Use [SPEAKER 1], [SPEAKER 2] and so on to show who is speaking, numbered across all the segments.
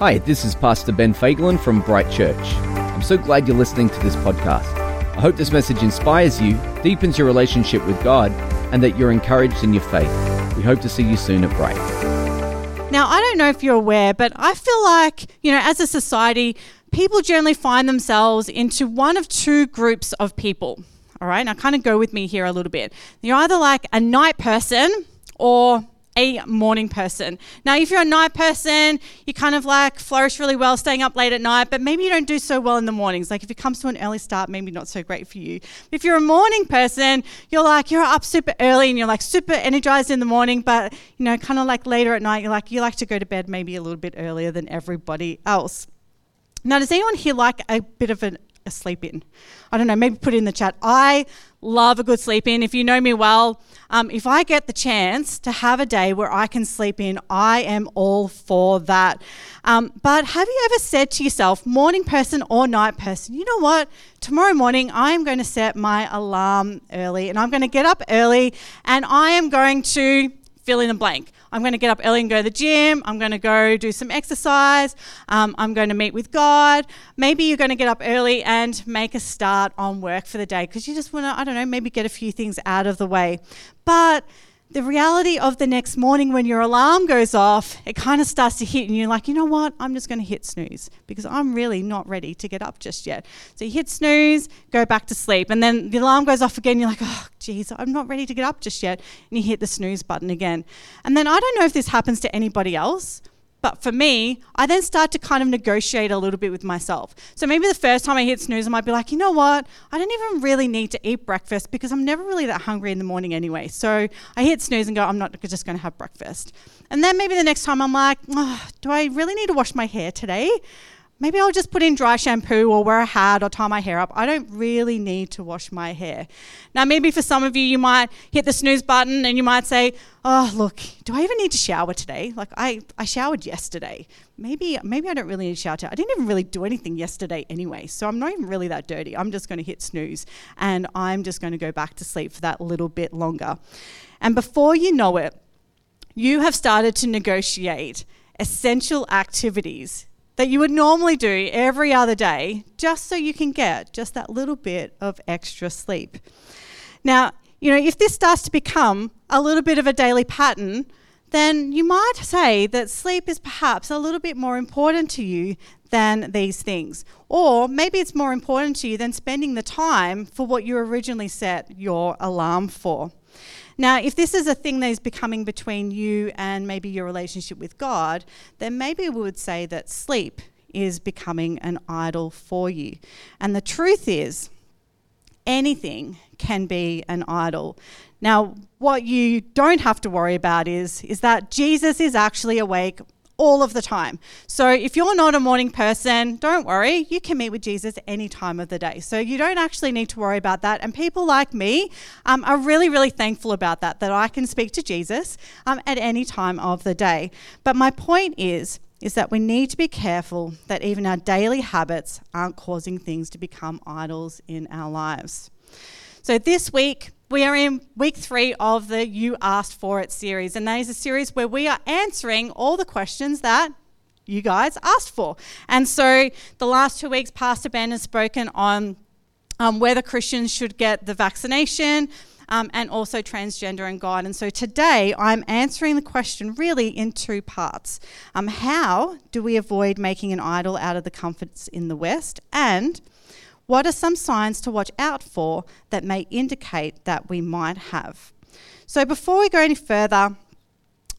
[SPEAKER 1] Hi, this is Pastor Ben Fagelin from Bright Church. I'm so glad you're listening to this podcast. I hope this message inspires you, deepens your relationship with God, and that you're encouraged in your faith. We hope to see you soon at Bright.
[SPEAKER 2] Now, I don't know if you're aware, but I feel like, you know, as a society, people generally find themselves into one of two groups of people. All right, now kind of go with me here a little bit. You're either like a night person or a morning person. Now, if you're a night person, you kind of like flourish really well staying up late at night, but maybe you don't do so well in the mornings. Like if it comes to an early start, maybe not so great for you. If you're a morning person, you're like, you're up super early and you're like super energized in the morning, but you know, kind of like later at night, you're like, you like to go to bed maybe a little bit earlier than everybody else. Now, does anyone here like a bit of an, a sleep in? I don't know, maybe put it in the chat. I love a good sleep in. If you know me well, um, if I get the chance to have a day where I can sleep in, I am all for that. Um, but have you ever said to yourself, morning person or night person, you know what? Tomorrow morning, I am going to set my alarm early and I'm going to get up early and I am going to fill in the blank. I'm going to get up early and go to the gym. I'm going to go do some exercise. Um, I'm going to meet with God. Maybe you're going to get up early and make a start on work for the day because you just want to, I don't know, maybe get a few things out of the way. But the reality of the next morning when your alarm goes off, it kind of starts to hit, and you're like, you know what? I'm just going to hit snooze because I'm really not ready to get up just yet. So you hit snooze, go back to sleep, and then the alarm goes off again. You're like, oh, geez, I'm not ready to get up just yet. And you hit the snooze button again. And then I don't know if this happens to anybody else, but for me, I then start to kind of negotiate a little bit with myself. So maybe the first time I hit snooze, I might be like, you know what? I don't even really need to eat breakfast because I'm never really that hungry in the morning anyway. So I hit snooze and go, I'm not just going to have breakfast. And then maybe the next time I'm like, oh, do I really need to wash my hair today? Maybe I'll just put in dry shampoo or wear a hat or tie my hair up. I don't really need to wash my hair. Now, maybe for some of you, you might hit the snooze button and you might say, Oh, look, do I even need to shower today? Like, I, I showered yesterday. Maybe, maybe I don't really need to shower today. I didn't even really do anything yesterday anyway, so I'm not even really that dirty. I'm just going to hit snooze and I'm just going to go back to sleep for that little bit longer. And before you know it, you have started to negotiate essential activities that you would normally do every other day just so you can get just that little bit of extra sleep. Now, you know, if this starts to become a little bit of a daily pattern, then you might say that sleep is perhaps a little bit more important to you than these things. Or maybe it's more important to you than spending the time for what you originally set your alarm for. Now, if this is a thing that is becoming between you and maybe your relationship with God, then maybe we would say that sleep is becoming an idol for you. And the truth is, anything can be an idol. Now, what you don't have to worry about is, is that Jesus is actually awake all of the time. So if you're not a morning person, don't worry, you can meet with Jesus any time of the day. So you don't actually need to worry about that. And people like me um, are really, really thankful about that, that I can speak to Jesus um, at any time of the day. But my point is, is that we need to be careful that even our daily habits aren't causing things to become idols in our lives. So this week, we are in week three of the You Asked For It series, and that is a series where we are answering all the questions that you guys asked for. And so the last two weeks, Pastor Ben has spoken on um, whether Christians should get the vaccination. Um, and also transgender and God. And so today I'm answering the question really in two parts. Um, how do we avoid making an idol out of the comforts in the West? And what are some signs to watch out for that may indicate that we might have? So, before we go any further,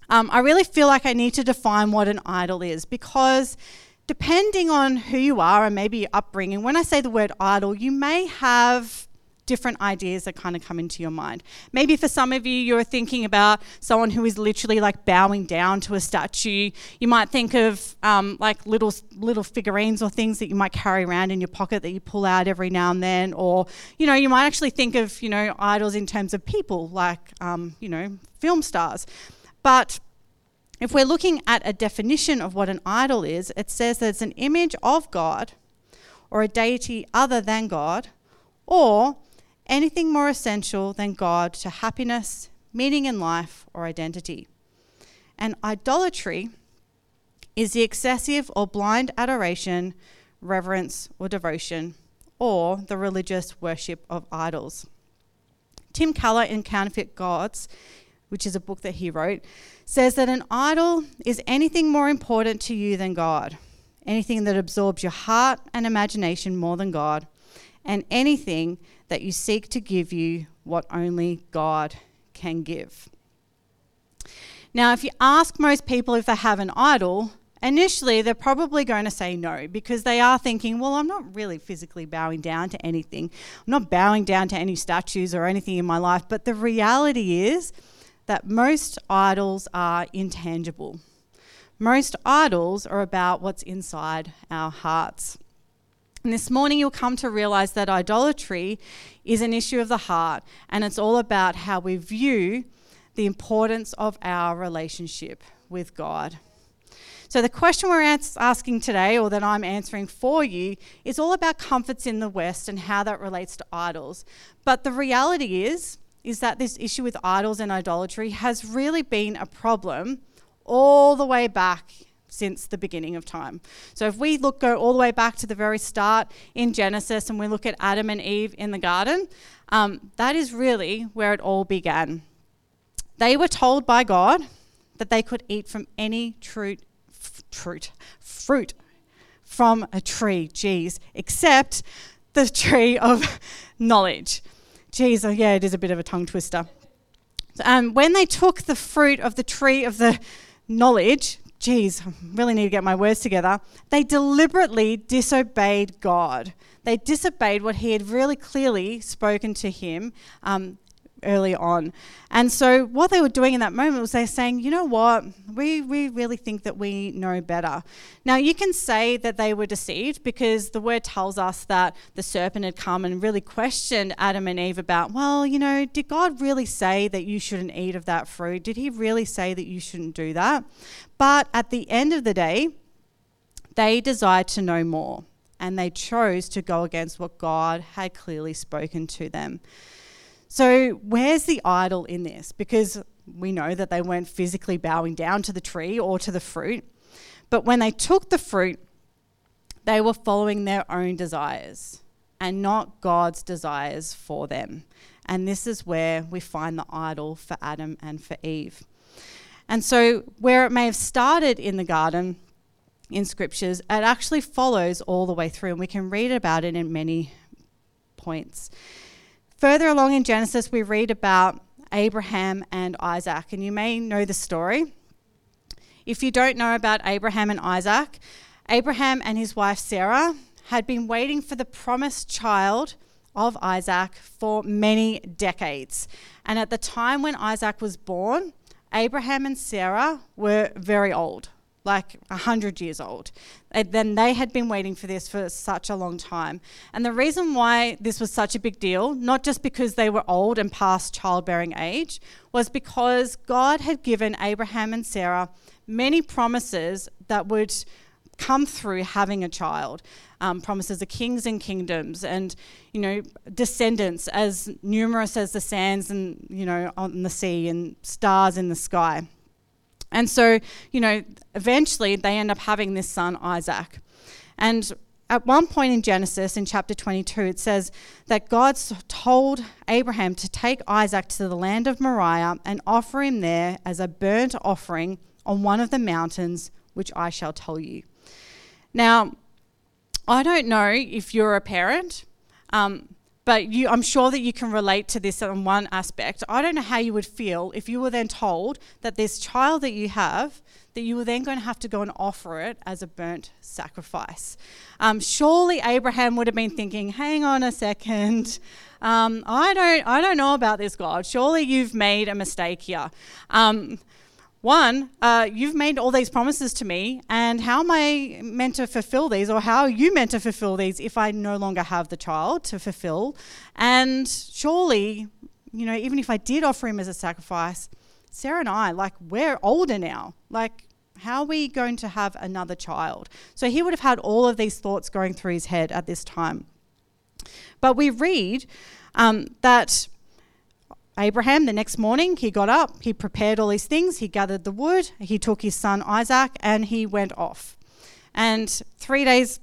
[SPEAKER 2] um, I really feel like I need to define what an idol is because depending on who you are and maybe your upbringing, when I say the word idol, you may have different ideas that kind of come into your mind. Maybe for some of you, you're thinking about someone who is literally like bowing down to a statue. You might think of um, like little little figurines or things that you might carry around in your pocket that you pull out every now and then, or you know, you might actually think of you know idols in terms of people, like um, you know, film stars. But if we're looking at a definition of what an idol is, it says that it's an image of God or a deity other than God, or anything more essential than God to happiness, meaning in life, or identity. And idolatry is the excessive or blind adoration, reverence, or devotion, or the religious worship of idols. Tim Keller in Counterfeit Gods, which is a book that he wrote, says that an idol is anything more important to you than God, anything that absorbs your heart and imagination more than God, and anything that you seek to give you what only God can give. Now, if you ask most people if they have an idol, initially they're probably going to say no because they are thinking, well, I'm not really physically bowing down to anything. I'm not bowing down to any statues or anything in my life. But the reality is that most idols are intangible. Most idols are about what's inside our hearts. And this morning, you'll come to realize that idolatry is an issue of the heart, and it's all about how we view the importance of our relationship with God. So, the question we're asking today, or that I'm answering for you, is all about comforts in the West and how that relates to idols. But the reality is, is that this issue with idols and idolatry has really been a problem all the way back since the beginning of time. So if we look go all the way back to the very start in Genesis and we look at Adam and Eve in the garden, um, that is really where it all began. They were told by God that they could eat from any fruit, fruit, fruit from a tree, geez, except the tree of knowledge. Geez, oh yeah, it is a bit of a tongue twister. Um, when they took the fruit of the tree of the knowledge, geez, I really need to get my words together. They deliberately disobeyed God. They disobeyed what He had really clearly spoken to him um, early on. And so what they were doing in that moment was they saying, you know what, we, we really think that we know better. Now you can say that they were deceived because the word tells us that the serpent had come and really questioned Adam and Eve about, well, you know, did God really say that you shouldn't eat of that fruit? Did he really say that you shouldn't do that? But at the end of the day, they desired to know more and they chose to go against what God had clearly spoken to them. So, where's the idol in this? Because we know that they weren't physically bowing down to the tree or to the fruit. But when they took the fruit, they were following their own desires and not God's desires for them. And this is where we find the idol for Adam and for Eve. And so, where it may have started in the garden in scriptures, it actually follows all the way through, and we can read about it in many points. Further along in Genesis, we read about Abraham and Isaac, and you may know the story. If you don't know about Abraham and Isaac, Abraham and his wife Sarah had been waiting for the promised child of Isaac for many decades. And at the time when Isaac was born, Abraham and Sarah were very old like 100 years old. then they had been waiting for this for such a long time. And the reason why this was such a big deal, not just because they were old and past childbearing age, was because God had given Abraham and Sarah many promises that would come through having a child. Um, promises of kings and kingdoms and you know descendants as numerous as the sands and you know on the sea and stars in the sky and so, you know, eventually they end up having this son, Isaac. And at one point in Genesis, in chapter 22, it says that God told Abraham to take Isaac to the land of Moriah and offer him there as a burnt offering on one of the mountains, which I shall tell you. Now, I don't know if you're a parent, um, but you, I'm sure that you can relate to this on one aspect. I don't know how you would feel if you were then told that this child that you have, that you were then going to have to go and offer it as a burnt sacrifice. Um, surely Abraham would have been thinking, "Hang on a second, um, I don't, I don't know about this God. Surely you've made a mistake here." Um, one, uh, you've made all these promises to me, and how am I meant to fulfill these, or how are you meant to fulfill these if I no longer have the child to fulfill? And surely, you know, even if I did offer him as a sacrifice, Sarah and I, like, we're older now. Like, how are we going to have another child? So he would have had all of these thoughts going through his head at this time. But we read um, that Abraham, the next morning, he got up, he prepared all these things, he gathered the wood, he took his son Isaac, and he went off. And three days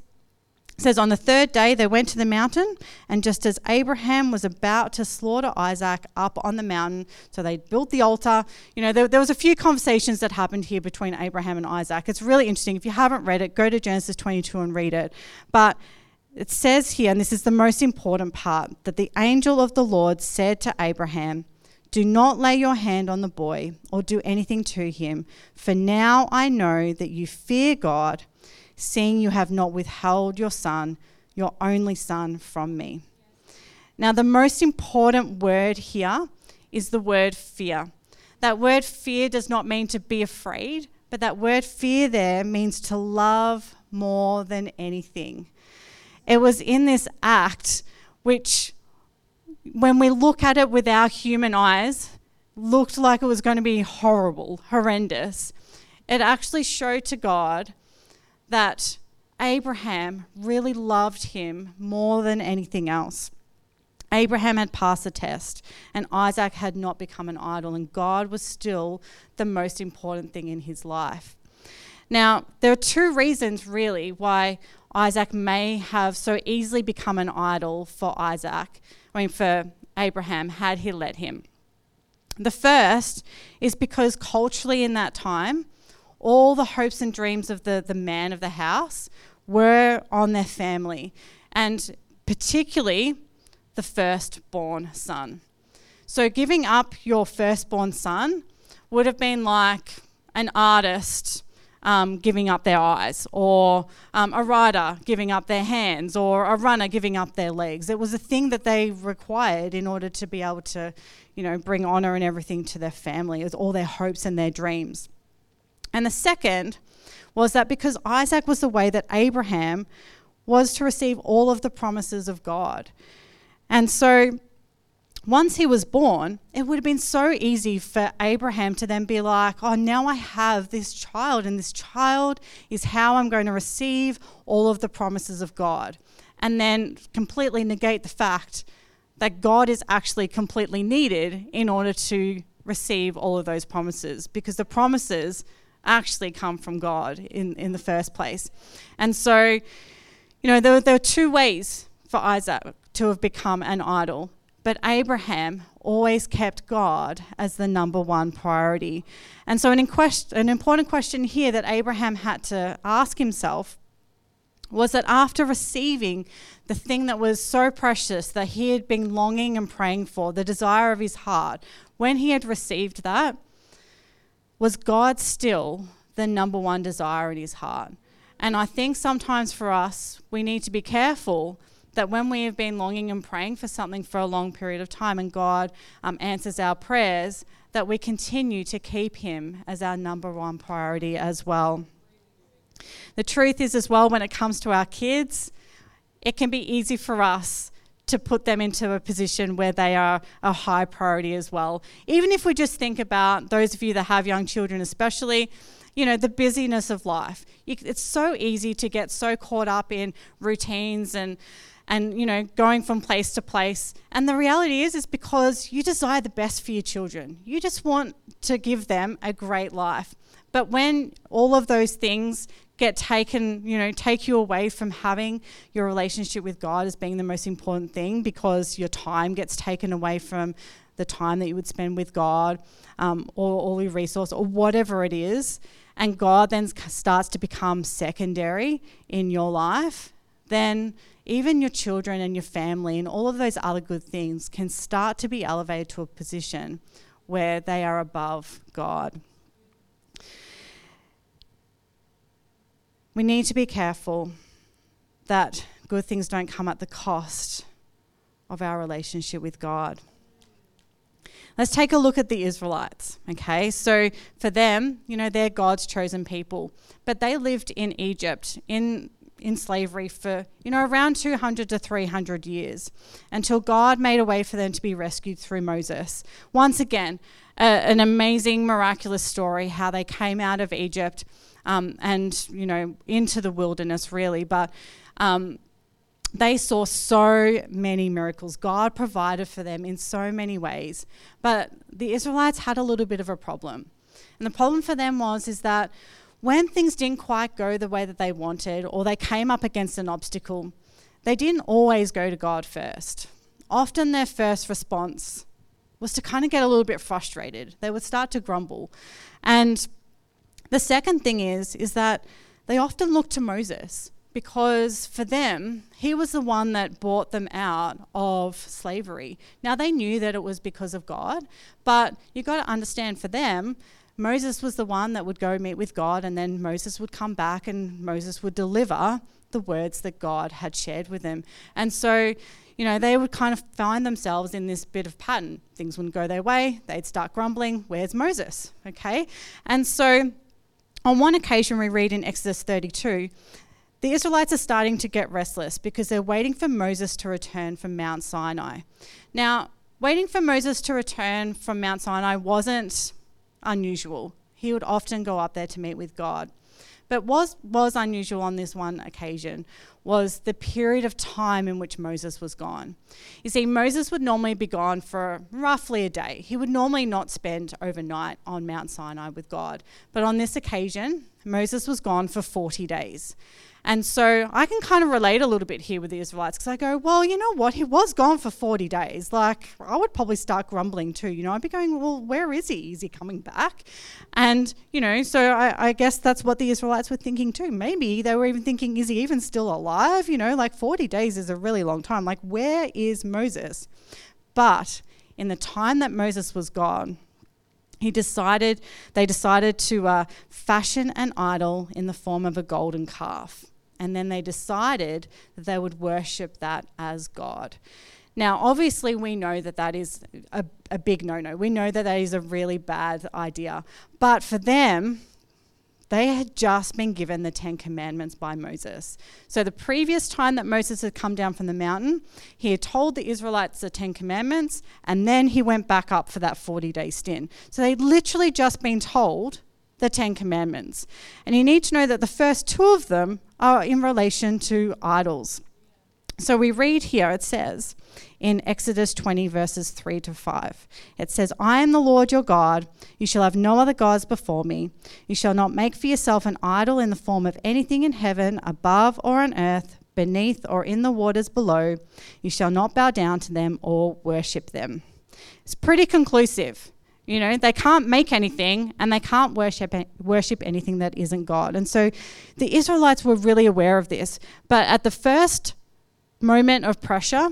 [SPEAKER 2] says on the third day they went to the mountain and just as abraham was about to slaughter isaac up on the mountain so they built the altar. You know there, there, was a few conversations that happened here between abraham and isaac. It's really interesting. If you haven't read it go to genesis 22 and read it. But it says here and this is the most important part that the angel of the lord said to abraham do not lay your hand on the boy or do anything to him for now i know that you fear god seeing you have not withheld your son, your only son, from me. Now, the most important word here is the word fear. That word fear does not mean to be afraid, but that word fear there means to love more than anything. It was in this act which, when we look at it with our human eyes, looked like it was going to be horrible, horrendous. It actually showed to God that Abraham really loved him more than anything else. Abraham had passed the test, and Isaac had not become an idol, and God was still the most important thing in his life. Now, there are two reasons really why Isaac may have so easily become an idol for Isaac, I mean, for Abraham, had he let him. The first is because culturally in that time, all the hopes and dreams of the, the man of the house were on their family, and particularly the firstborn son. So, giving up your firstborn son would have been like an artist um, giving up their eyes, or um, a rider giving up their hands, or a runner giving up their legs. It was a thing that they required in order to be able to, you know, bring honor and everything to their family. It was all their hopes and their dreams. And the second was that because Isaac was the way that Abraham was to receive all of the promises of God. And so once he was born, it would have been so easy for Abraham to then be like, oh, now I have this child, and this child is how I'm going to receive all of the promises of God. And then completely negate the fact that God is actually completely needed in order to receive all of those promises, because the promises actually come from God in, in the first place. And so, you know, there, there are two ways for Isaac to have become an idol. But Abraham always kept God as the number one priority. And so, an, inquest- an important question here that Abraham had to ask himself was that after receiving the thing that was so precious that he had been longing and praying for, the desire of his heart, when he had received that, was God still the number one desire in his heart? And I think sometimes for us, we need to be careful that when we have been longing and praying for something for a long period of time and God um, answers our prayers, that we continue to keep Him as our number one priority as well. The truth is, as well, when it comes to our kids, it can be easy for us to put them into a position where they are a high priority as well. Even if we just think about those of you that have young children, especially, you know, the busyness of life. It's so easy to get so caught up in routines and and you know going from place to place. And the reality is is because you desire the best for your children. You just want to give them a great life. But when all of those things get taken, you know, take you away from having your relationship with God as being the most important thing because your time gets taken away from the time that you would spend with God um, or all your resource or whatever it is, and God then starts to become secondary in your life, then even your children and your family and all of those other good things can start to be elevated to a position where they are above God. We need to be careful that good things don't come at the cost of our relationship with God. Let's take a look at the Israelites, okay? So for them, you know, they're God's chosen people, but they lived in Egypt in in slavery for, you know, around 200 to 300 years until God made a way for them to be rescued through Moses. Once again, a, an amazing miraculous story how they came out of Egypt um, and you know into the wilderness really. But um, they saw so many miracles. God provided for them in so many ways. But the Israelites had a little bit of a problem. And the problem for them was is that when things didn't quite go the way that they wanted or they came up against an obstacle, they didn't always go to God first. Often their first response was to kind of get a little bit frustrated. They would start to grumble. And the second thing is is that they often looked to Moses because for them, he was the one that brought them out of slavery. Now they knew that it was because of God, but you've got to understand for them, Moses was the one that would go meet with God, and then Moses would come back and Moses would deliver the words that God had shared with him. And so, you know, they would kind of find themselves in this bit of pattern. Things wouldn't go their way, they'd start grumbling, Where's Moses? Okay? And so, on one occasion, we read in Exodus 32 the Israelites are starting to get restless because they're waiting for Moses to return from Mount Sinai. Now, waiting for Moses to return from Mount Sinai wasn't unusual. He would often go up there to meet with God. But what was unusual on this one occasion was the period of time in which Moses was gone. You see, Moses would normally be gone for roughly a day. He would normally not spend overnight on Mount Sinai with God. But on this occasion, Moses was gone for 40 days. And so I can kind of relate a little bit here with the Israelites because I go, well, you know what? He was gone for 40 days. Like, I would probably start grumbling too. You know, I'd be going, well, where is he? Is he coming back? And, you know, so I, I guess that's what the Israelites were thinking too. Maybe they were even thinking, is he even still alive? You know, like 40 days is a really long time. Like, where is Moses? But in the time that Moses was gone, he decided they decided to uh, fashion an idol in the form of a golden calf and then they decided that they would worship that as God. Now, obviously, we know that that is a, a big no no. We know that that is a really bad idea. But for them, they had just been given the Ten Commandments by Moses. So, the previous time that Moses had come down from the mountain, he had told the Israelites the Ten Commandments, and then he went back up for that 40 day stint. So, they'd literally just been told the Ten Commandments. And you need to know that the first two of them are in relation to idols. So we read here, it says in Exodus 20, verses 3 to 5, it says, I am the Lord your God. You shall have no other gods before me. You shall not make for yourself an idol in the form of anything in heaven, above, or on earth, beneath, or in the waters below. You shall not bow down to them or worship them. It's pretty conclusive. You know, they can't make anything and they can't worship worship anything that isn't God. And so the Israelites were really aware of this. But at the first moment of pressure,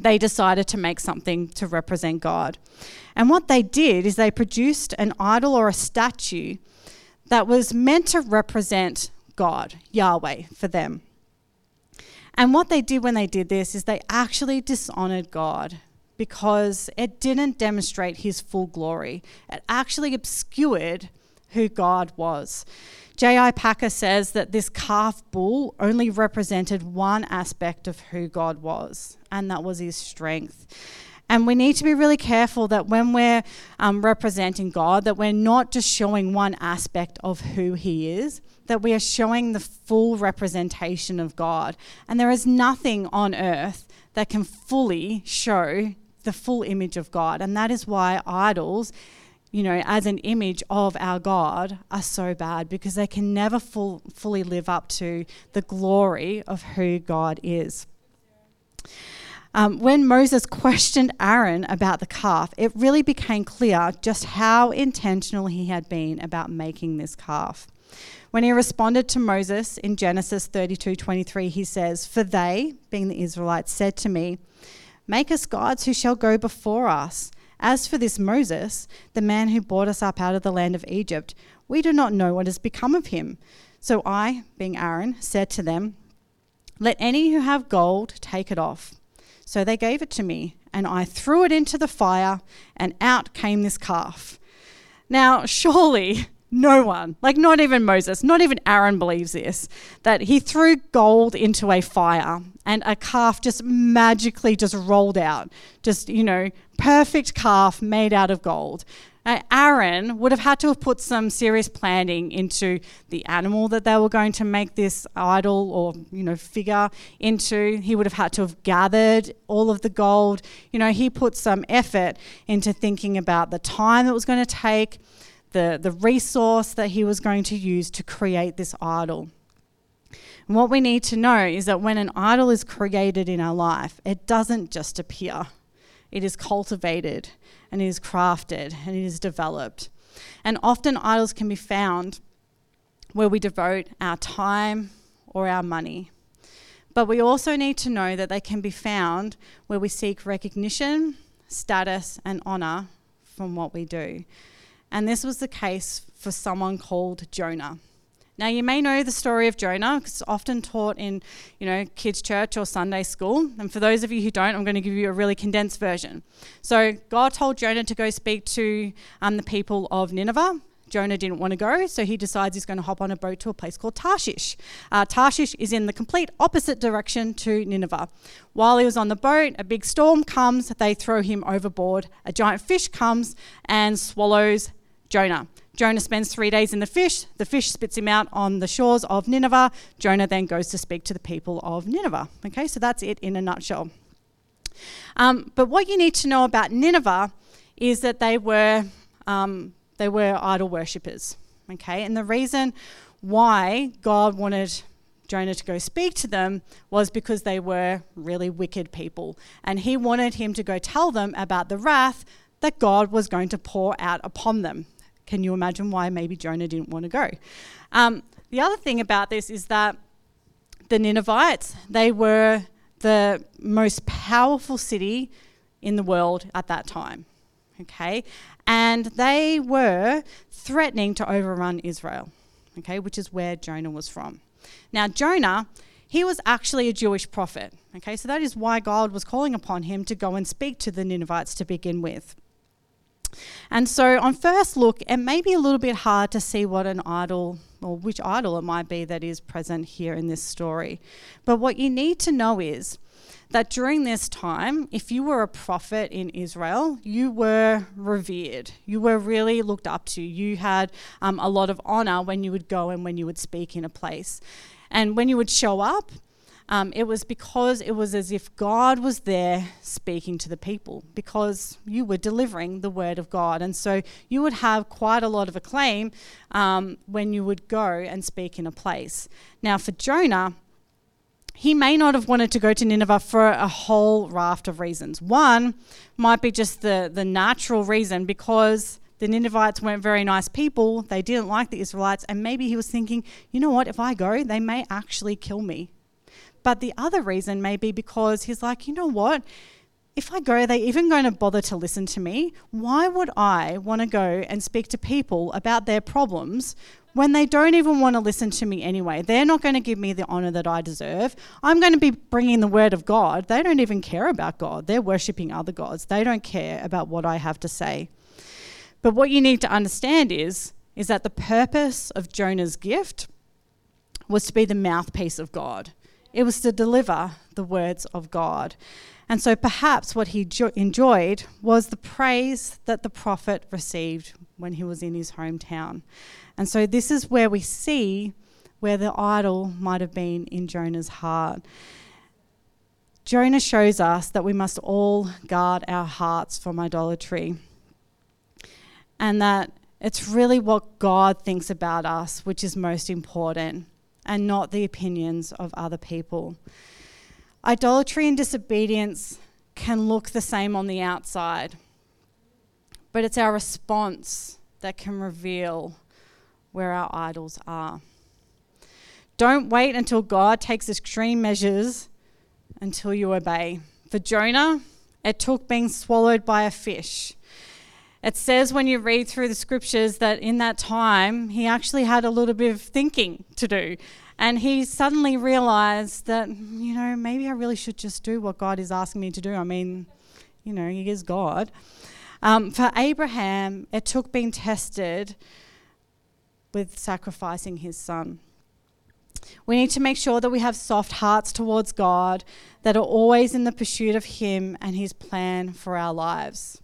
[SPEAKER 2] they decided to make something to represent God. And what they did is they produced an idol or a statue that was meant to represent God, Yahweh, for them. And what they did when they did this is they actually dishonored God because it didn't demonstrate his full glory. It actually obscured who God was. J.I. Packer says that this calf bull only represented one aspect of who God was, and that was his strength. And we need to be really careful that when we're um, representing God, that we're not just showing one aspect of who He is, that we are showing the full representation of God. And there is nothing on earth that can fully show the full image of God. And that is why idols, you know, as an image of our God, are so bad because they can never full, fully live up to the glory of who God is. Um, when Moses questioned Aaron about the calf, it really became clear just how intentional he had been about making this calf. When he responded to Moses in Genesis 32 23, he says, For they, being the Israelites, said to me, Make us gods who shall go before us. As for this Moses, the man who brought us up out of the land of Egypt, we do not know what has become of him. So I, being Aaron, said to them, Let any who have gold take it off. So they gave it to me, and I threw it into the fire, and out came this calf. Now, surely No one, like not even Moses, not even Aaron believes this, that he threw gold into a fire and a calf just magically just rolled out. Just, you know, perfect calf made out of gold. Uh, Aaron would have had to have put some serious planning into the animal that they were going to make this idol or you know figure into. He would have had to have gathered all of the gold. You know, he put some effort into thinking about the time it was going to take, the the resource that he was going to use to create this idol. And what we need to know is that when an idol is created in our life, it doesn't just appear. It is cultivated and it is crafted and it is developed. And often idols can be found where we devote our time or our money. But we also need to know that they can be found where we seek recognition, status, and honour from what we do. And this was the case for someone called Jonah. Now, you may know the story of Jonah because it's often taught in, you know, kids' church or Sunday school. And for those of you who don't, I'm going to give you a really condensed version. So, God told Jonah to go speak to um, the people of Nineveh. Jonah didn't want to go, so he decides he's going to hop on a boat to a place called Tarshish. Uh, Tarshish is in the complete opposite direction to Nineveh. While he was on the boat, a big storm comes, they throw him overboard. A giant fish comes and swallows Jonah. Jonah spends three days in the fish. The fish spits him out on the shores of Nineveh. Jonah then goes to speak to the people of Nineveh. Okay, so that's it in a nutshell. Um, but what you need to know about Nineveh is that they were um, they were idol worshippers. Okay, and the reason why God wanted Jonah to go speak to them was because they were really wicked people, and He wanted him to go tell them about the wrath that God was going to pour out upon them. Can you imagine why maybe Jonah didn't want to go? Um, the other thing about this is that the Ninevites, they were the most powerful city in the world at that time. Okay? And they were threatening to overrun Israel, okay, which is where Jonah was from. Now, Jonah, he was actually a Jewish prophet, okay, so that is why God was calling upon him to go and speak to the Ninevites to begin with. And so, on first look, it may be a little bit hard to see what an idol or which idol it might be that is present here in this story. But what you need to know is that during this time, if you were a prophet in Israel, you were revered. You were really looked up to. You had um, a lot of honor when you would go and when you would speak in a place. And when you would show up, um, it was because it was as if God was there speaking to the people, because you were delivering the word of God. And so you would have quite a lot of acclaim um, when you would go and speak in a place. Now, for Jonah, he may not have wanted to go to Nineveh for a whole raft of reasons. One might be just the, the natural reason because the Ninevites weren't very nice people. They didn't like the Israelites. And maybe he was thinking, you know what, if I go, they may actually kill me. But the other reason may be because he's like, you know what? If I go, are they even going to bother to listen to me? Why would I want to go and speak to people about their problems when they don't even want to listen to me anyway? They're not going to give me the honor that I deserve. I'm going to be bringing the word of God. They don't even care about God. They're worshiping other gods. They don't care about what I have to say. But what you need to understand is, is that the purpose of Jonah's gift was to be the mouthpiece of God. It was to deliver the words of God. And so perhaps what he jo- enjoyed was the praise that the prophet received when he was in his hometown. And so this is where we see where the idol might have been in Jonah's heart. Jonah shows us that we must all guard our hearts from idolatry. And that it's really what God thinks about us, which is most important and not the opinions of other people. Idolatry and disobedience can look the same on the outside, but it's our response that can reveal where our idols are. Don't wait until God takes extreme measures until you obey. For Jonah, it took being swallowed by a fish. It says when you read through the scriptures that in that time he actually had a little bit of thinking to do. And he suddenly realized that, you know, maybe I really should just do what God is asking me to do. I mean, you know, he is God. Um, for Abraham, it took being tested with sacrificing his son. We need to make sure that we have soft hearts towards God, that are always in the pursuit of Him and His plan for our lives.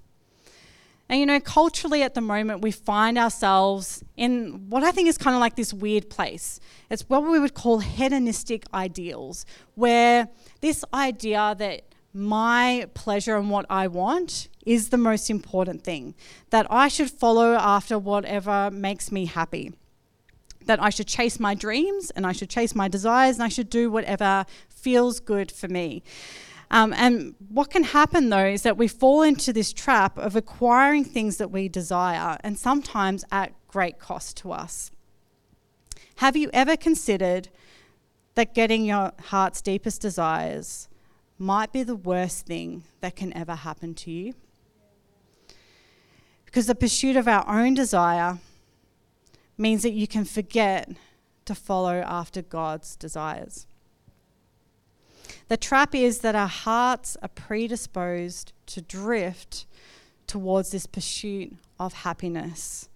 [SPEAKER 2] And you know, culturally at the moment, we find ourselves in what I think is kind of like this weird place. It's what we would call hedonistic ideals, where this idea that my pleasure and what I want is the most important thing, that I should follow after whatever makes me happy that I should chase my dreams and I should chase my desires and I should do whatever feels good for me. Um, and what can happen though is that we fall into this trap of acquiring things that we desire and sometimes at great cost to us. Have you ever considered that getting your heart's deepest desires might be the worst thing that can ever happen to you? Because the pursuit of our own desire means that you can forget to follow after God's desires. The trap is that our hearts are predisposed to drift towards this pursuit of happiness.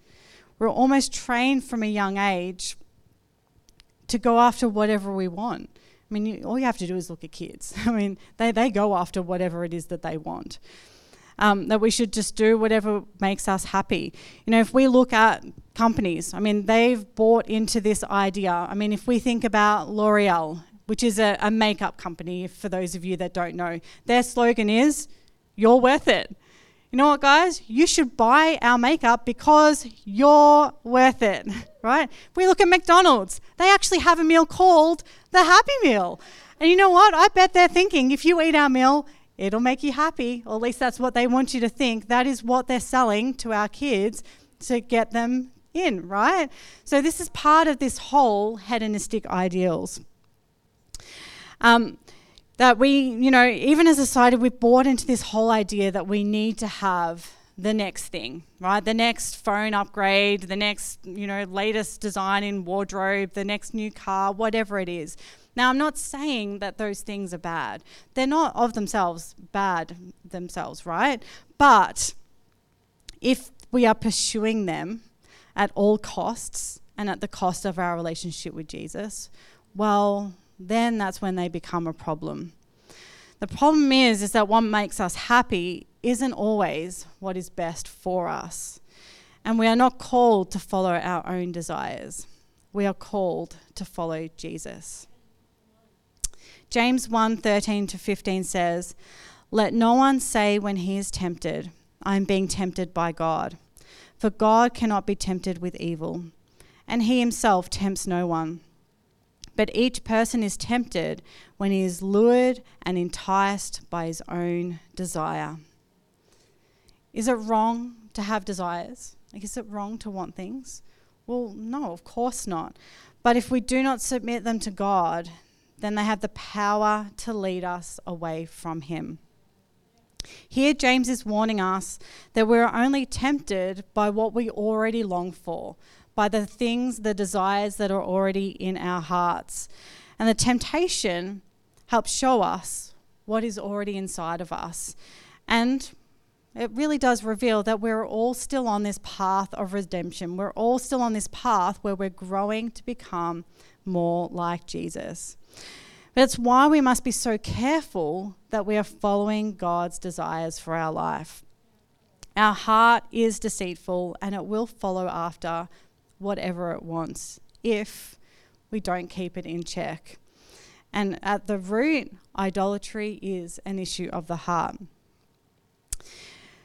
[SPEAKER 2] We're almost trained from a young age to go after whatever we want. I mean, you, all you have to do is look at kids. I mean, they, they go after whatever it is that they want um, that we should just do whatever makes us happy. You know, if we look at companies, I mean, they've bought into this idea. I mean, if we think about L'Oreal, which is a, a makeup company, for those of you that don't know, their slogan is, You're worth it. You know what, guys? You should buy our makeup because you're worth it, right? If we look at McDonald's, they actually have a meal called the Happy Meal. And you know what? I bet they're thinking if you eat our meal, It'll make you happy, or at least that's what they want you to think. That is what they're selling to our kids to get them in, right? So, this is part of this whole hedonistic ideals. Um, that we, you know, even as a society, we've bought into this whole idea that we need to have the next thing, right? The next phone upgrade, the next, you know, latest design in wardrobe, the next new car, whatever it is. Now, I'm not saying that those things are bad. They're not of themselves bad themselves, right? But if we are pursuing them at all costs and at the cost of our relationship with Jesus, well, then that's when they become a problem. The problem is is that what makes us happy isn't always what is best for us. And we are not called to follow our own desires. We are called to follow Jesus. James 1 13 to 15 says, Let no one say when he is tempted, I am being tempted by God. For God cannot be tempted with evil, and he himself tempts no one. But each person is tempted when he is lured and enticed by his own desire. Is it wrong to have desires? Like, is it wrong to want things? Well, no, of course not. But if we do not submit them to God, then they have the power to lead us away from Him. Here, James is warning us that we're only tempted by what we already long for, by the things, the desires that are already in our hearts. And the temptation helps show us what is already inside of us. And it really does reveal that we're all still on this path of redemption. We're all still on this path where we're growing to become more like Jesus. That's why we must be so careful that we are following God's desires for our life. Our heart is deceitful and it will follow after whatever it wants if we don't keep it in check. And at the root, idolatry is an issue of the heart.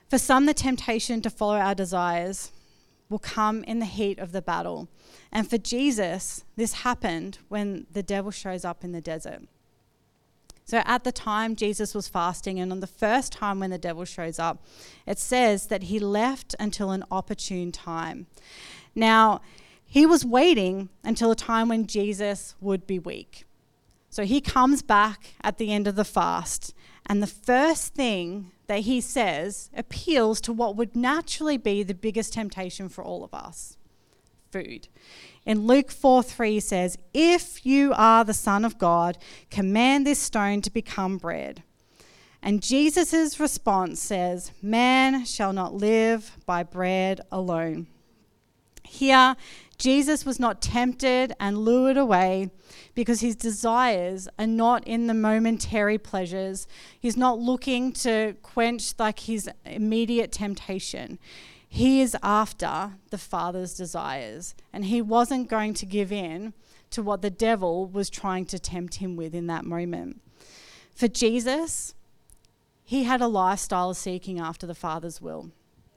[SPEAKER 2] For some, the temptation to follow our desires will come in the heat of the battle. And for Jesus, this happened when the devil shows up in the desert. So at the time, Jesus was fasting, and on the first time when the devil shows up, it says that he left until an opportune time. Now, he was waiting until a time when Jesus would be weak. So he comes back at the end of the fast, and the first thing that he says appeals to what would naturally be the biggest temptation for all of us food. In Luke 4 3 he says, If you are the Son of God, command this stone to become bread. And Jesus' response says, Man shall not live by bread alone. Here, Jesus was not tempted and lured away because his desires are not in the momentary pleasures. He's not looking to quench like his immediate temptation. He is after the Father's desires, and he wasn't going to give in to what the devil was trying to tempt him with in that moment. For Jesus, he had a lifestyle of seeking after the Father's will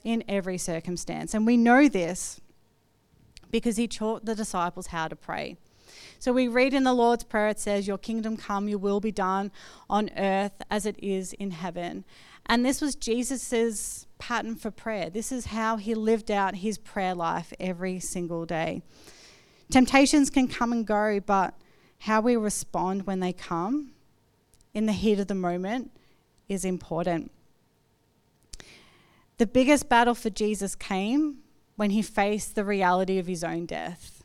[SPEAKER 2] in every circumstance. And we know this because he taught the disciples how to pray. So we read in the Lord's Prayer, it says, Your kingdom come, your will be done on earth as it is in heaven. And this was Jesus' pattern for prayer. This is how he lived out his prayer life every single day. Temptations can come and go, but how we respond when they come in the heat of the moment is important. The biggest battle for Jesus came when he faced the reality of his own death.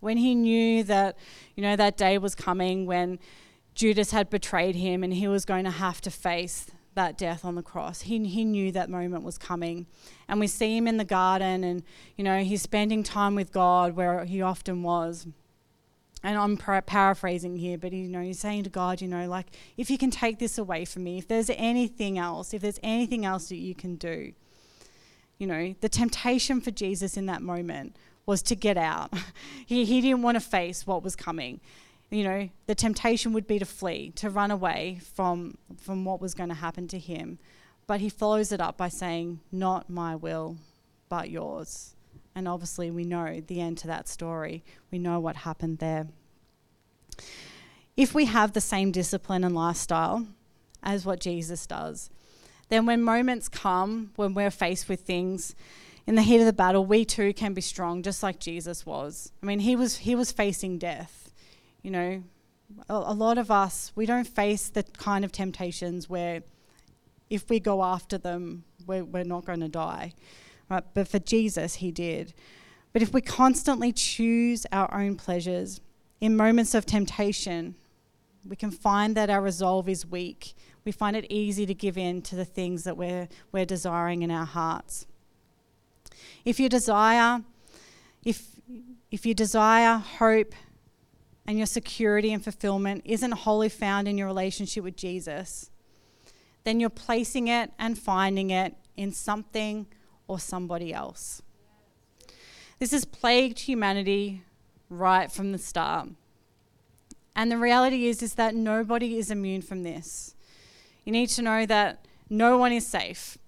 [SPEAKER 2] When he knew that, you know, that day was coming when Judas had betrayed him and he was going to have to face that death on the cross. He, he knew that moment was coming. And we see him in the garden and, you know, he's spending time with God where he often was. And I'm par- paraphrasing here, but you know, he's saying to God, you know, like, if you can take this away from me, if there's anything else, if there's anything else that you can do, you know, the temptation for Jesus in that moment was to get out. he, he didn't want to face what was coming. You know, the temptation would be to flee, to run away from, from what was going to happen to him. But he follows it up by saying, Not my will, but yours. And obviously, we know the end to that story. We know what happened there. If we have the same discipline and lifestyle as what Jesus does, then when moments come, when we're faced with things in the heat of the battle, we too can be strong, just like Jesus was. I mean, he was, he was facing death. You know, a, a lot of us, we don't face the kind of temptations where if we go after them, we're, we're not going to die. Right? But for Jesus, he did. But if we constantly choose our own pleasures in moments of temptation, we can find that our resolve is weak we find it easy to give in to the things that we're, we're desiring in our hearts. If you desire, if, if you desire hope and your security and fulfillment isn't wholly found in your relationship with Jesus, then you're placing it and finding it in something or somebody else. This has plagued humanity right from the start. And the reality is is that nobody is immune from this. You need to know that no one is safe.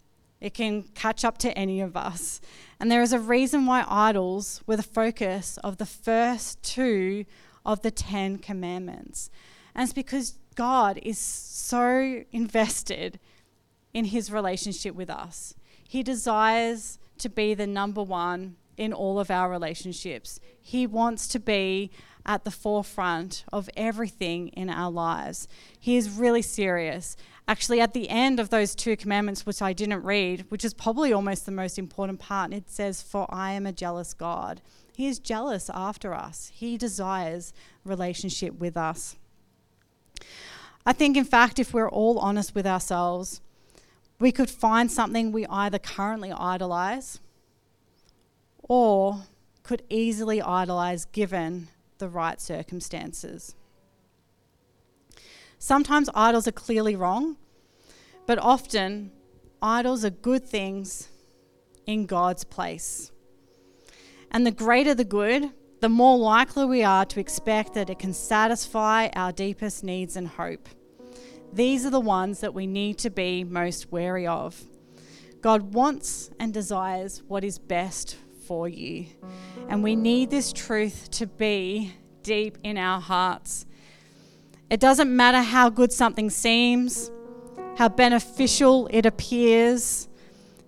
[SPEAKER 2] It can catch up to any of us. And there is a reason why idols were the focus of the first two of the Ten Commandments. And it's because God is so invested in his relationship with us. He desires to be the number one in all of our relationships. He wants to be at the forefront of everything in our lives. He is really serious actually at the end of those two commandments, which I didn't read, which is probably almost the most important part, it says, For I am a jealous God. He is jealous after us, He desires relationship with us. I think, in fact, if we're all honest with ourselves, we could find something we either currently idolize or could easily idolize given the right circumstances. Sometimes idols are clearly wrong, but often idols are good things in God's place. And the greater the good, the more likely we are to expect that it can satisfy our deepest needs and hope. These are the ones that we need to be most wary of. God wants and desires what is best for you. And we need this truth to be deep in our hearts it doesn't matter how good something seems, how beneficial it appears,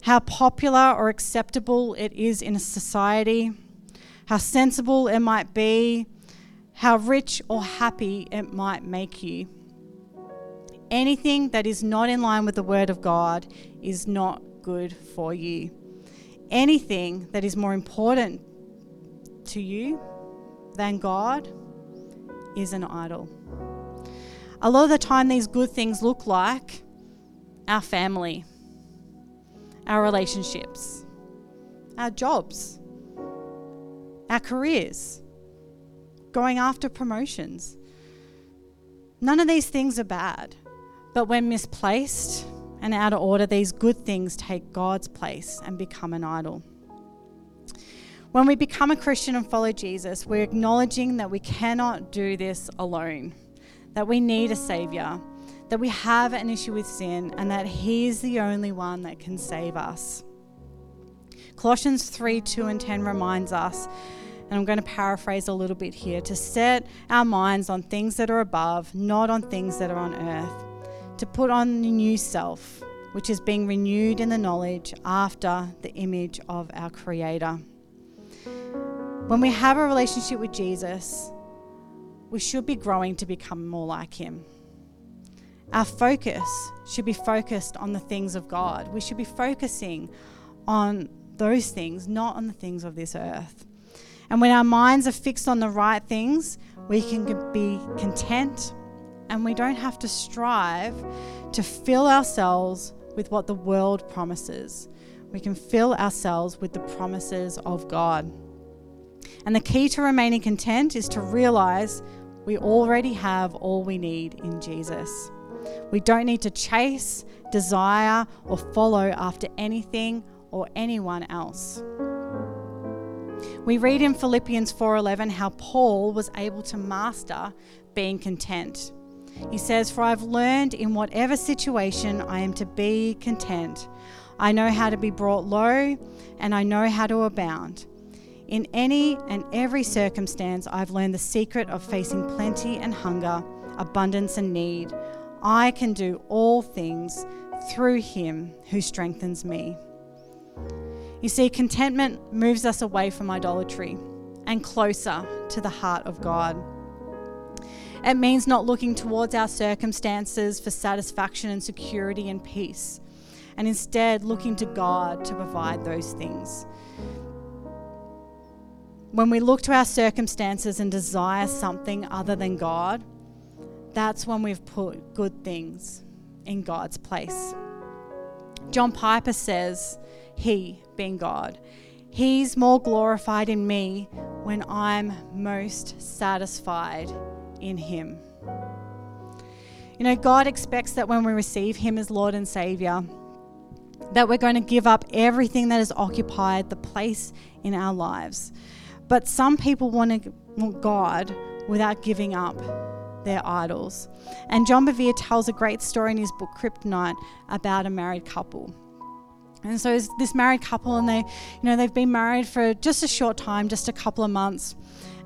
[SPEAKER 2] how popular or acceptable it is in a society, how sensible it might be, how rich or happy it might make you. Anything that is not in line with the Word of God is not good for you. Anything that is more important to you than God is an idol. A lot of the time, these good things look like our family, our relationships, our jobs, our careers, going after promotions. None of these things are bad, but when misplaced and out of order, these good things take God's place and become an idol. When we become a Christian and follow Jesus, we're acknowledging that we cannot do this alone, that we need a Savior, that we have an issue with sin, and that He is the only one that can save us. Colossians 3 2 and 10 reminds us, and I'm going to paraphrase a little bit here, to set our minds on things that are above, not on things that are on earth, to put on the new self, which is being renewed in the knowledge after the image of our Creator. When we have a relationship with Jesus, we should be growing to become more like Him. Our focus should be focused on the things of God. We should be focusing on those things, not on the things of this earth. And when our minds are fixed on the right things, we can be content and we don't have to strive to fill ourselves with what the world promises. We can fill ourselves with the promises of God. And the key to remaining content is to realize we already have all we need in Jesus. We don't need to chase, desire, or follow after anything or anyone else. We read in Philippians 4:11 how Paul was able to master being content. He says, "For I've learned in whatever situation I am to be content. I know how to be brought low, and I know how to abound." In any and every circumstance, I've learned the secret of facing plenty and hunger, abundance and need. I can do all things through Him who strengthens me. You see, contentment moves us away from idolatry and closer to the heart of God. It means not looking towards our circumstances for satisfaction and security and peace, and instead looking to God to provide those things. When we look to our circumstances and desire something other than God, that's when we've put good things in God's place. John Piper says, He, being God, He's more glorified in me when I'm most satisfied in Him. You know, God expects that when we receive Him as Lord and Savior, that we're going to give up everything that has occupied the place in our lives. But some people want, to, want God without giving up their idols. And John Bevere tells a great story in his book Kryptonite about a married couple. And so this married couple, and they, you know, they've been married for just a short time, just a couple of months,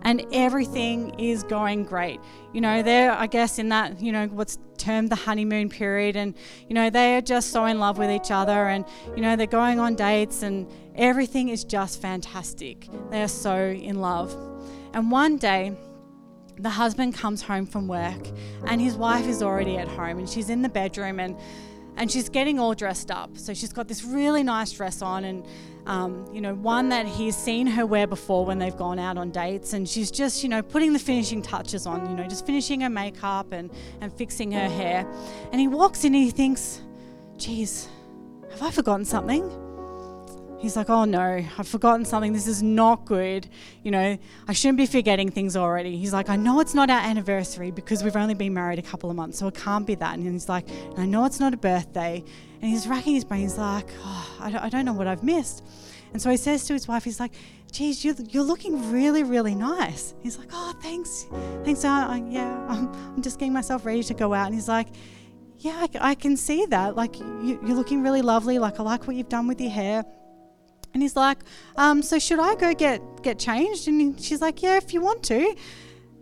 [SPEAKER 2] and everything is going great. You know, they're, I guess, in that, you know, what's termed the honeymoon period, and you know, they are just so in love with each other, and you know, they're going on dates, and Everything is just fantastic. They are so in love. And one day, the husband comes home from work and his wife is already at home and she's in the bedroom and and she's getting all dressed up. So she's got this really nice dress on and um, you know one that he's seen her wear before when they've gone out on dates. And she's just you know putting the finishing touches on you know just finishing her makeup and and fixing her hair. And he walks in and he thinks geez have i forgotten something He's like, oh no, I've forgotten something. This is not good. You know, I shouldn't be forgetting things already. He's like, I know it's not our anniversary because we've only been married a couple of months, so it can't be that. And he's like, I know it's not a birthday. And he's racking his brain. He's like, oh, I, don't, know what I've missed. And so he says to his wife, he's like, geez, you're, you're looking really, really nice. He's like, oh, thanks. Thanks. Uh, yeah, I'm, I'm just getting myself ready to go out. And he's like, yeah, I, I can see that. Like, you, you're looking really lovely. Like, I like what you've done with your hair. And he's like, um, so should I go get get changed? And she's like, yeah, if you want to.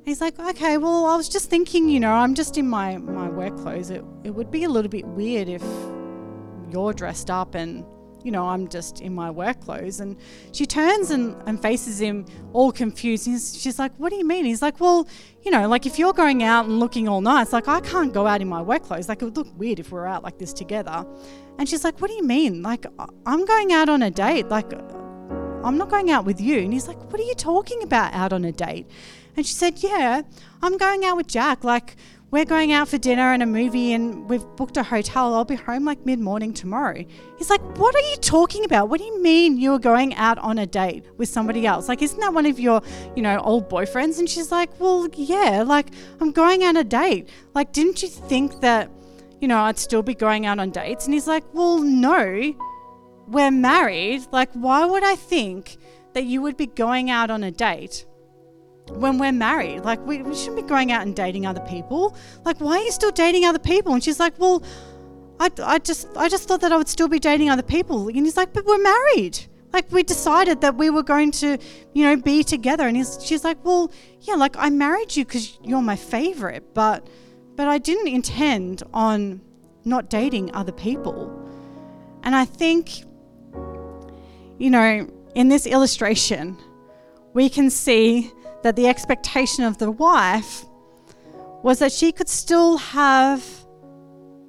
[SPEAKER 2] he's like, okay, well, I was just thinking, you know, I'm just in my my work clothes. It it would be a little bit weird if you're dressed up and you know, I'm just in my work clothes. And she turns and, and faces him all confused. she's like, What do you mean? He's like, Well, you know, like if you're going out and looking all nice, like I can't go out in my work clothes. Like it would look weird if we are out like this together. And she's like, What do you mean? Like I'm going out on a date. Like I'm not going out with you. And he's like, What are you talking about out on a date? And she said, Yeah, I'm going out with Jack. Like we're going out for dinner and a movie and we've booked a hotel. I'll be home like mid morning tomorrow. He's like, What are you talking about? What do you mean you are going out on a date with somebody else? Like, isn't that one of your, you know, old boyfriends? And she's like, Well, yeah, like, I'm going on a date. Like, didn't you think that, you know, I'd still be going out on dates? And he's like, Well, no, we're married. Like, why would I think that you would be going out on a date? When we're married. Like, we, we shouldn't be going out and dating other people. Like, why are you still dating other people? And she's like, well, I, I just I just thought that I would still be dating other people. And he's like, but we're married. Like we decided that we were going to, you know, be together. And he's, she's like, well, yeah, like I married you because you're my favorite, but but I didn't intend on not dating other people. And I think, you know, in this illustration, we can see that the expectation of the wife was that she could still have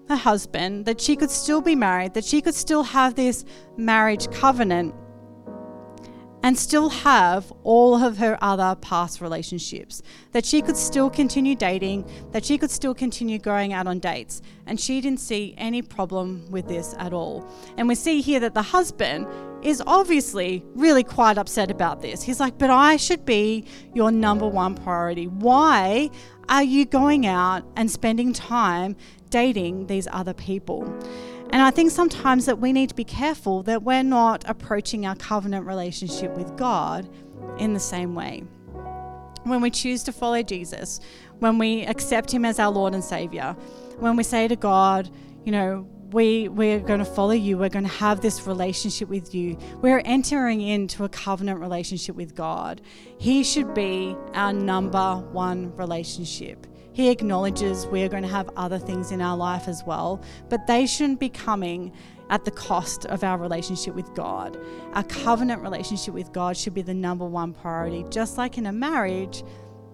[SPEAKER 2] a husband, that she could still be married, that she could still have this marriage covenant and still have all of her other past relationships. That she could still continue dating, that she could still continue going out on dates. And she didn't see any problem with this at all. And we see here that the husband is obviously really quite upset about this. He's like, But I should be your number one priority. Why are you going out and spending time dating these other people? And I think sometimes that we need to be careful that we're not approaching our covenant relationship with God in the same way. When we choose to follow Jesus, when we accept Him as our Lord and Savior, when we say to God, you know, we we're going to follow you we're going to have this relationship with you we're entering into a covenant relationship with god he should be our number one relationship he acknowledges we are going to have other things in our life as well but they shouldn't be coming at the cost of our relationship with God. Our covenant relationship with God should be the number one priority. Just like in a marriage,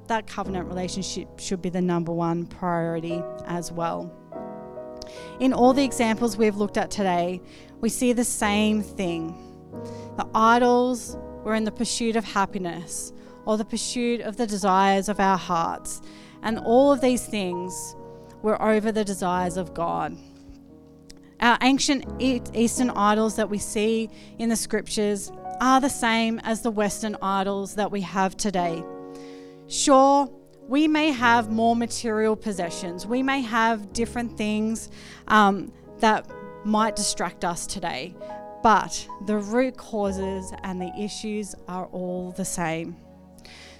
[SPEAKER 2] that covenant relationship should be the number one priority as well. In all the examples we've looked at today, we see the same thing. The idols were in the pursuit of happiness or the pursuit of the desires of our hearts, and all of these things were over the desires of God. Our ancient Eastern idols that we see in the scriptures are the same as the Western idols that we have today. Sure, we may have more material possessions, we may have different things um, that might distract us today, but the root causes and the issues are all the same.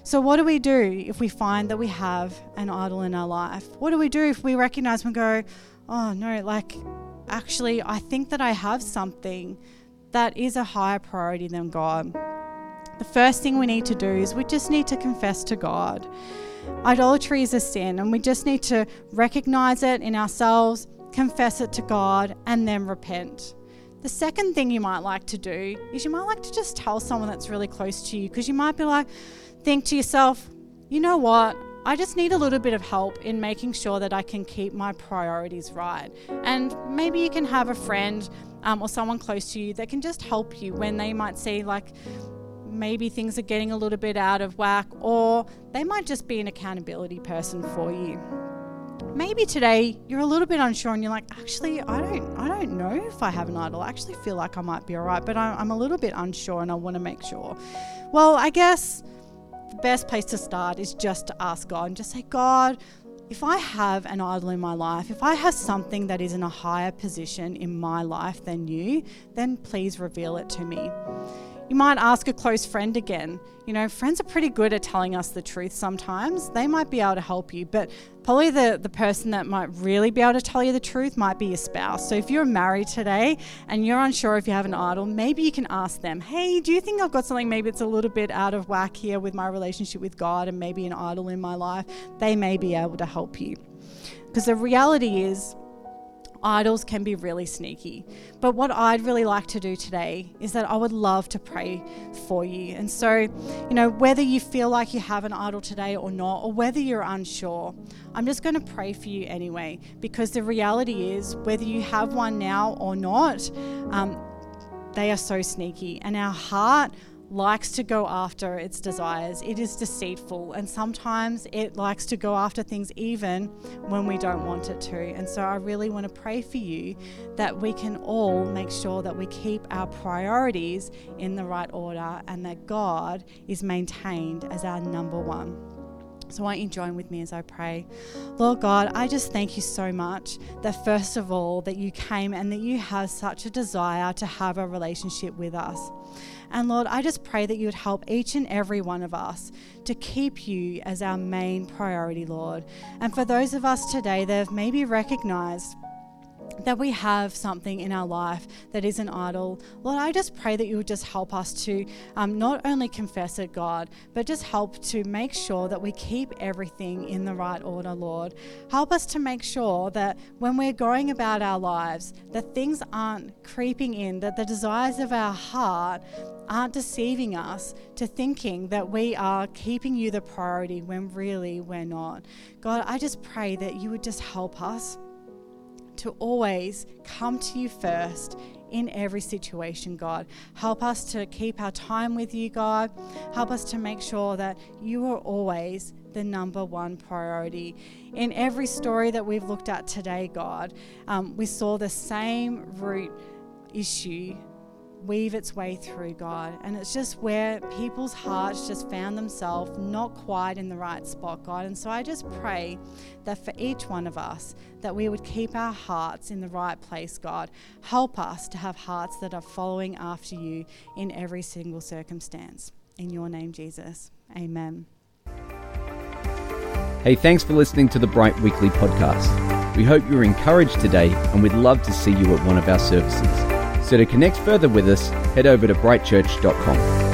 [SPEAKER 2] So, what do we do if we find that we have an idol in our life? What do we do if we recognize and go, oh no, like actually, I think that I have something that is a higher priority than God? The first thing we need to do is we just need to confess to God. Idolatry is a sin, and we just need to recognize it in ourselves, confess it to God, and then repent. The second thing you might like to do is you might like to just tell someone that's really close to you because you might be like, think to yourself, you know what? I just need a little bit of help in making sure that I can keep my priorities right. And maybe you can have a friend um, or someone close to you that can just help you when they might see, like, maybe things are getting a little bit out of whack, or they might just be an accountability person for you. Maybe today you're a little bit unsure and you're like, actually, I don't, I don't know if I have an idol. I actually feel like I might be all right, but I'm a little bit unsure and I want to make sure. Well, I guess the best place to start is just to ask God and just say, God, if I have an idol in my life, if I have something that is in a higher position in my life than you, then please reveal it to me. You might ask a close friend again. You know, friends are pretty good at telling us the truth sometimes. They might be able to help you, but probably the, the person that might really be able to tell you the truth might be your spouse. So if you're married today and you're unsure if you have an idol, maybe you can ask them, hey, do you think I've got something maybe it's a little bit out of whack here with my relationship with God and maybe an idol in my life? They may be able to help you. Because the reality is, idols can be really sneaky. But what I'd really like to do today is that I would love to pray for you. And so, you know, whether you feel like you have an idol today or not, or whether you're unsure, I'm just going to pray for you anyway, because the reality is, whether you have one now or not, um, they are so sneaky. And our heart likes to go after its desires. It is deceitful, and sometimes it likes to go after things even when we don't want it to. And so I really want to pray for you that we can all make sure that we keep our priorities in the right order and that God is maintained as our number one. So, why don't you join with me as I pray? Lord God, I just thank you so much that first of all, that you came and that you have such a desire to have a relationship with us. And Lord, I just pray that you would help each and every one of us to keep you as our main priority, Lord. And for those of us today that have maybe recognized that we have something in our life that is an idol, Lord, I just pray that you would just help us to um, not only confess it, God, but just help to make sure that we keep everything in the right order, Lord. Help us to make sure that when we're going about our lives, that things aren't creeping in, that the desires of our heart aren't deceiving us to thinking that we are keeping you the priority when really we're not. God, I just pray that you would just help us to always come to you first in every situation, God. Help us to keep our time with you, God. Help us to make sure that you are always the number one priority. In every story that we've looked at today, God, um, we saw the same root issue weave its way through, God. And it's just where people's hearts just found themselves not quite in the right spot, God. And so I just pray that for each one of us, that we would keep our hearts in the right place, God. Help us to have hearts that are following after you in every single circumstance. In your name, Jesus. Amen.
[SPEAKER 1] Hey, thanks for listening to the Bright Weekly podcast. We hope you were encouraged today, and we'd love to see you at one of our services. So to connect further with us, head over to brightchurch.com.